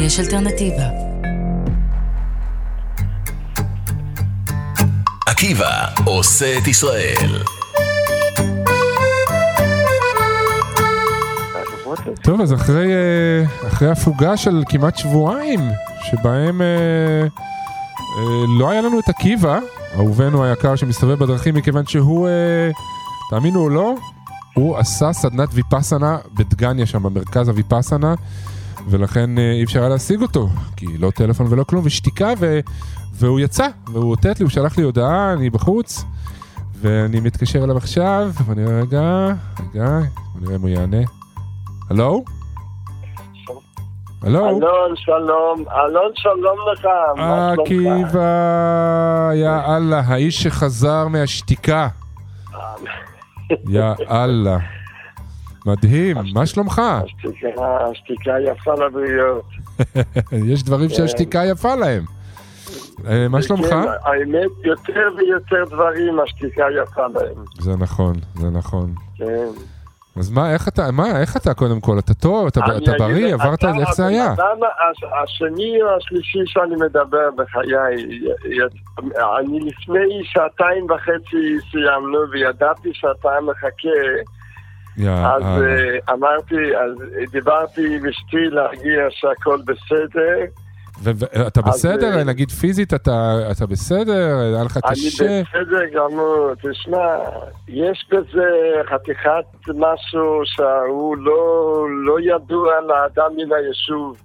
יש אלטרנטיבה. עקיבא עושה את ישראל. טוב, אז אחרי, אה, אחרי הפוגה של כמעט שבועיים, שבהם אה, אה, לא היה לנו את עקיבא, אהובנו היקר שמסתובב בדרכים, מכיוון שהוא, אה, תאמינו או לא, הוא עשה סדנת ויפאסנה בדגניה שם, במרכז הויפאסנה, ולכן אה, אי אפשר היה להשיג אותו, כי לא טלפון ולא כלום, ושתיקה, ו, והוא יצא, והוא אותת לי, הוא שלח לי הודעה, אני בחוץ, ואני מתקשר אליו עכשיו, ואני רואה, רגע, רגע, נראה אם הוא יענה. הלו? הלו? אלון, שלום, אלון, שלום לך, מה שלומך? עקיבא, יא אללה, האיש שחזר מהשתיקה. יא אללה. מדהים, מה שלומך? השתיקה, יפה לבריות. יש דברים שהשתיקה יפה להם. אה, מה שלומך? כן, האמת, יותר ויותר דברים השתיקה יפה להם. זה נכון, זה נכון. כן. אז מה, איך אתה, מה, איך אתה קודם כל? אתה טוב, אתה אתה בריא, עברת, אתה איך זה היה? אדם הש- השני או השלישי שאני מדבר בחיי, אני לפני שעתיים וחצי סיימנו וידעתי שאתה מחכה, אז אללה. אה, אמרתי, אז דיברתי עם אשתי להגיע שהכל בסדר. ואתה אז, בסדר? אה, נגיד פיזית אתה אתה בסדר? היה לך אני קשה? בסדר גמור, תשמע, יש בזה חתיכת משהו שהוא לא, לא ידוע לאדם מן היישוב.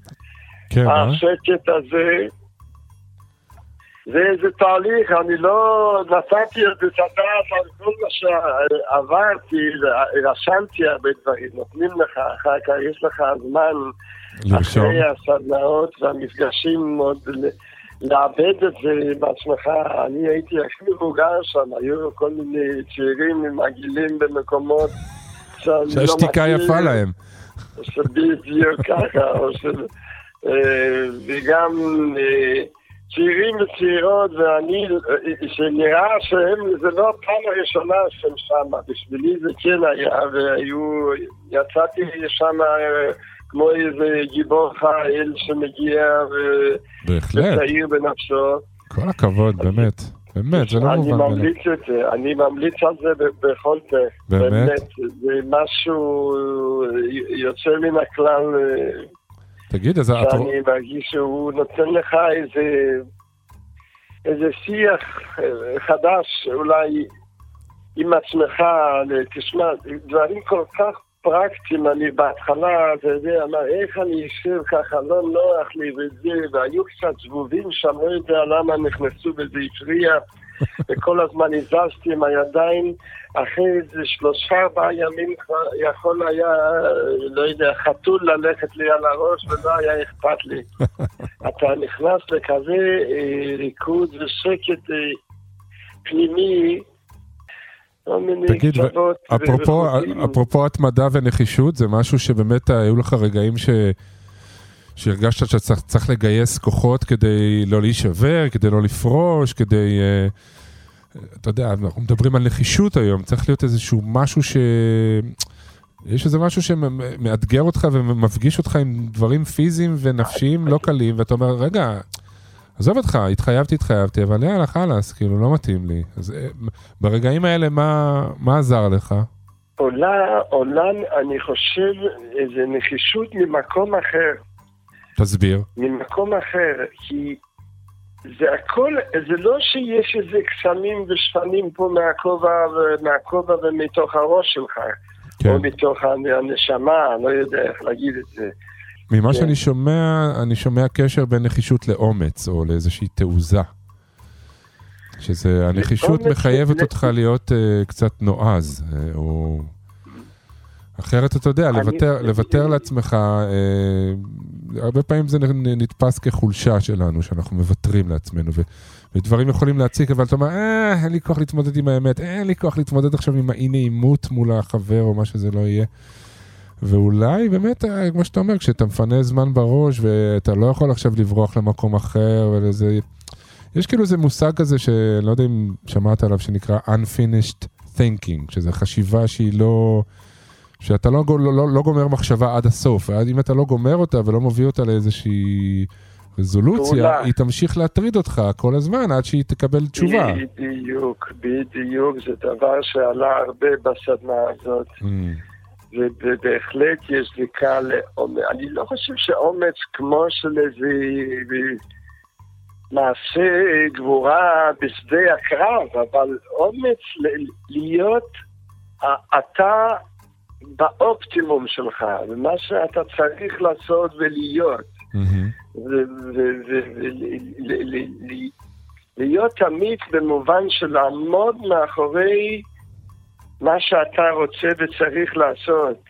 כן, אה? השקט הזה, זה איזה תהליך, אני לא נתתי את הדעת על כל מה שעברתי, רשמתי הרבה דברים, נותנים לך אחר כך, יש לך זמן לרשום. אחרי הסדנאות והמפגשים עוד לעבד את זה בעצמך. אני הייתי הכי מבוגר שם, היו כל מיני צעירים עם עגילים במקומות לא שהשתיקה מכיר. יפה להם. שבדיוק ככה, או ש... אה, וגם אה, צעירים וצעירות, ואני, אה, שנראה שהם, זה לא הפעם הראשונה שהם שם, בשבילי זה כן היה, והיו, יצאתי שם אה, כמו איזה גיבור חיל שמגיע ו- בהחלט, וצעיר בנפשו. כל הכבוד, באמת. באמת, זה לא אני מובן מאליו. ממליץ את זה, אני ממליץ על זה בכל פה. באמת? זה משהו יוצא מן הכלל. תגיד, אז את... שאני מרגיש שהוא נותן לך איזה, איזה שיח אה, חדש, אולי עם עצמך, תשמע, דברים כל כך פרקטיים, אני בהתחלה, אתה יודע, מה, איך אני אשב ככה, לא נוח לי וזה, והיו קצת זבובים שם, לא יודע למה נכנסו וזה הפריע, וכל הזמן הזזתי עם הידיים, אחרי איזה שלושה ארבעה ימים כבר יכול היה, לא יודע, חתול ללכת לי על הראש ולא היה אכפת לי. אתה נכנס לכזה אה, ריקוד ושקט אה, פנימי, תגיד. אפרופו התמדה ונחישות, זה משהו שבאמת היו לך רגעים ש... שהרגשת שאתה צריך, צריך לגייס כוחות כדי לא להישבר, כדי לא לפרוש, כדי... אה, אתה יודע, אנחנו מדברים על נחישות היום, צריך להיות איזשהו משהו ש... יש איזה משהו שמאתגר אותך ומפגיש אותך עם דברים פיזיים ונפשיים לא קלים, ואתה אומר, רגע, עזוב אותך, התחייבתי, התחייבתי, אבל יאללה, חלאס, כאילו, לא מתאים לי. אז אה, ברגעים האלה, מה, מה עזר לך? עולה, עולה, אני חושב, איזה נחישות ממקום אחר. תסביר. ממקום אחר, כי זה הכל, זה לא שיש איזה קסמים ושפנים פה מהכובע, מהכובע ומתוך הראש שלך, כן. או מתוך הנשמה, לא יודע איך להגיד את זה. ממה כן. שאני שומע, אני שומע קשר בין נחישות לאומץ, או לאיזושהי תעוזה. שזה, הנחישות מחייבת אותך להיות uh, קצת נועז, uh, או... אחרת אתה יודע, אני- לוותר, לוותר לעצמך, uh, הרבה פעמים זה נתפס כחולשה שלנו, שאנחנו מוותרים לעצמנו, ו, ודברים יכולים להציק, אבל אתה אומר, אה, אין לי כוח להתמודד עם האמת, אין לי כוח להתמודד עכשיו עם האי נעימות מול החבר, או מה שזה לא יהיה. ואולי באמת, אה, כמו שאתה אומר, כשאתה מפנה זמן בראש ואתה לא יכול עכשיו לברוח למקום אחר ולזה... יש כאילו איזה מושג כזה שאני לא יודע אם שמעת עליו, שנקרא Unfinished Thinking, שזה חשיבה שהיא לא... שאתה לא, לא, לא, לא גומר מחשבה עד הסוף. אם אתה לא גומר אותה ולא מביא אותה לאיזושהי רזולוציה, פעולה. היא תמשיך להטריד אותך כל הזמן עד שהיא תקבל תשובה. בדיוק, בדיוק, זה דבר שעלה הרבה בסדנה הזאת. Mm, ובהחלט יש זיקה לאומץ. אני לא חושב שאומץ כמו של איזה מעשה גבורה בשדה הקרב, אבל אומץ להיות אתה באופטימום שלך, ומה שאתה צריך לעשות ולהיות. להיות תמיד במובן של לעמוד מאחורי מה שאתה רוצה וצריך לעשות.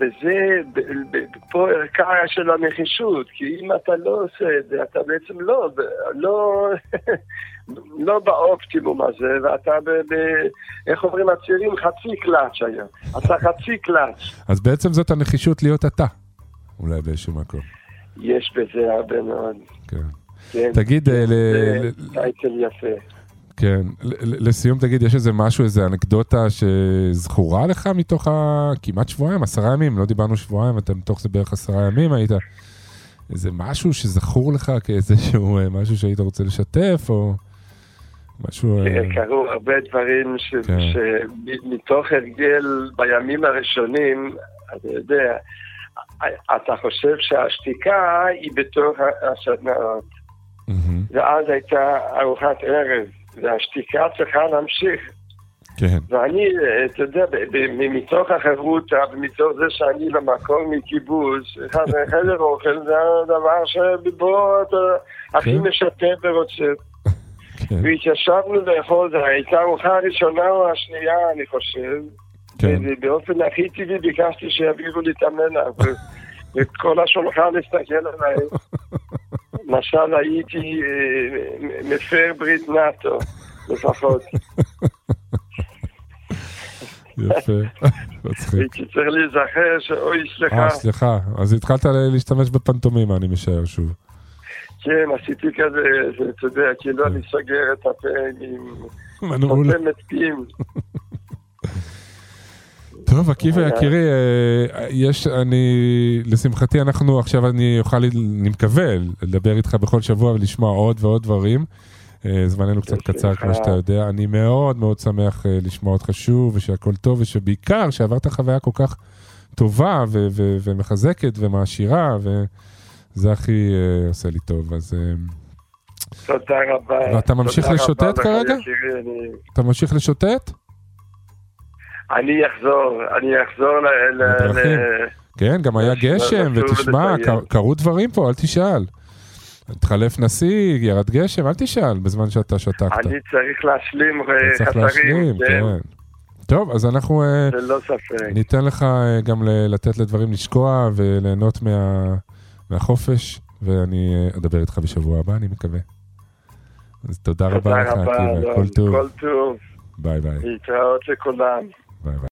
וזה, פה ערכה של הנחישות, כי אם אתה לא עושה את זה, אתה בעצם לא, לא, לא באופטימום הזה, ואתה, ב, ב, איך אומרים הצעירים, חצי קלאץ' היום. אתה חצי קלאץ'. אז בעצם זאת הנחישות להיות אתה, אולי באיזשהו מקום. יש בזה הרבה מאוד. כן. כן. תגיד, אה, ל- זה ל- טייטל יפה. כן, לסיום תגיד, יש איזה משהו, איזה אנקדוטה שזכורה לך מתוך ה... כמעט שבועיים, עשרה ימים, לא דיברנו שבועיים, אתה מתוך זה בערך עשרה ימים היית. איזה משהו שזכור לך כאיזשהו אה, משהו שהיית רוצה לשתף, או משהו... אה, כן, קרו הרבה דברים ש- כן. שמתוך הרגל בימים הראשונים, אתה יודע, אתה חושב שהשתיקה היא בתוך הסדנאות, ואז הייתה ארוחת ערב, והשתיקה צריכה להמשיך. כן, ואני, אה, אתה יודע, מתוך החברותה ומתוך זה שאני במקור מקיבוץ, חדר אוכל זה הדבר שבו אתה הכי כן. משתף ורוצה. כן, והתיישבנו לאכול, זו הייתה ארוחה הראשונה או השנייה, אני חושב. כן, ובאופן הכי טבעי ביקשתי שיעבירו לי את. ו- וכל השולחן הסתכל עליי. משל הייתי אה, מפר ברית נאטו, לפחות. יפה, מצחיק. הייתי צריך להיזכר שאוי, סליחה. אה, סליחה, אז התחלת להשתמש בפנטומימה, אני משער שוב. כן, עשיתי כזה, זה, אתה יודע, כאילו אני סוגר את הפה עם מנעול. חותמת פיהם. טוב, עקיבא יקירי, אה, יש, אני, לשמחתי אנחנו עכשיו, אני אוכל, אני מקווה, לדבר איתך בכל שבוע ולשמוע עוד ועוד דברים. אה, זמננו קצת. קצר, כמו שאתה יודע. אני מאוד מאוד שמח אה, לשמוע אותך שוב, ושהכול טוב, ושבעיקר, שעברת חוויה כל כך טובה ו- ו- ומחזקת ומעשירה, וזה הכי עושה לי טוב. אז תודה רבה. ואתה ממשיך לשוטט כרגע? אתה ממשיך לשוטט? אני אחזור, אני אחזור ל... ל- כן, גם היה יש, גשם, רצו ותשמע, קרו דברים פה, אל תשאל. התחלף נשיא, ירד גשם, אל תשאל בזמן שאתה שתקת. אני צריך להשלים אה, צריך חסרים, להשלים, כן. טוב, אז אנחנו אה, ללא ספק. ניתן לך אה, גם לתת לדברים לשקוע וליהנות מה- מהחופש, ואני אה, אדבר איתך בשבוע הבא, אני מקווה. אז תודה רבה תודה לך, רבה, עקיבא, אלון. כל טוב. כל טוב. ביי ביי. להתראות לכולם. ביי ביי.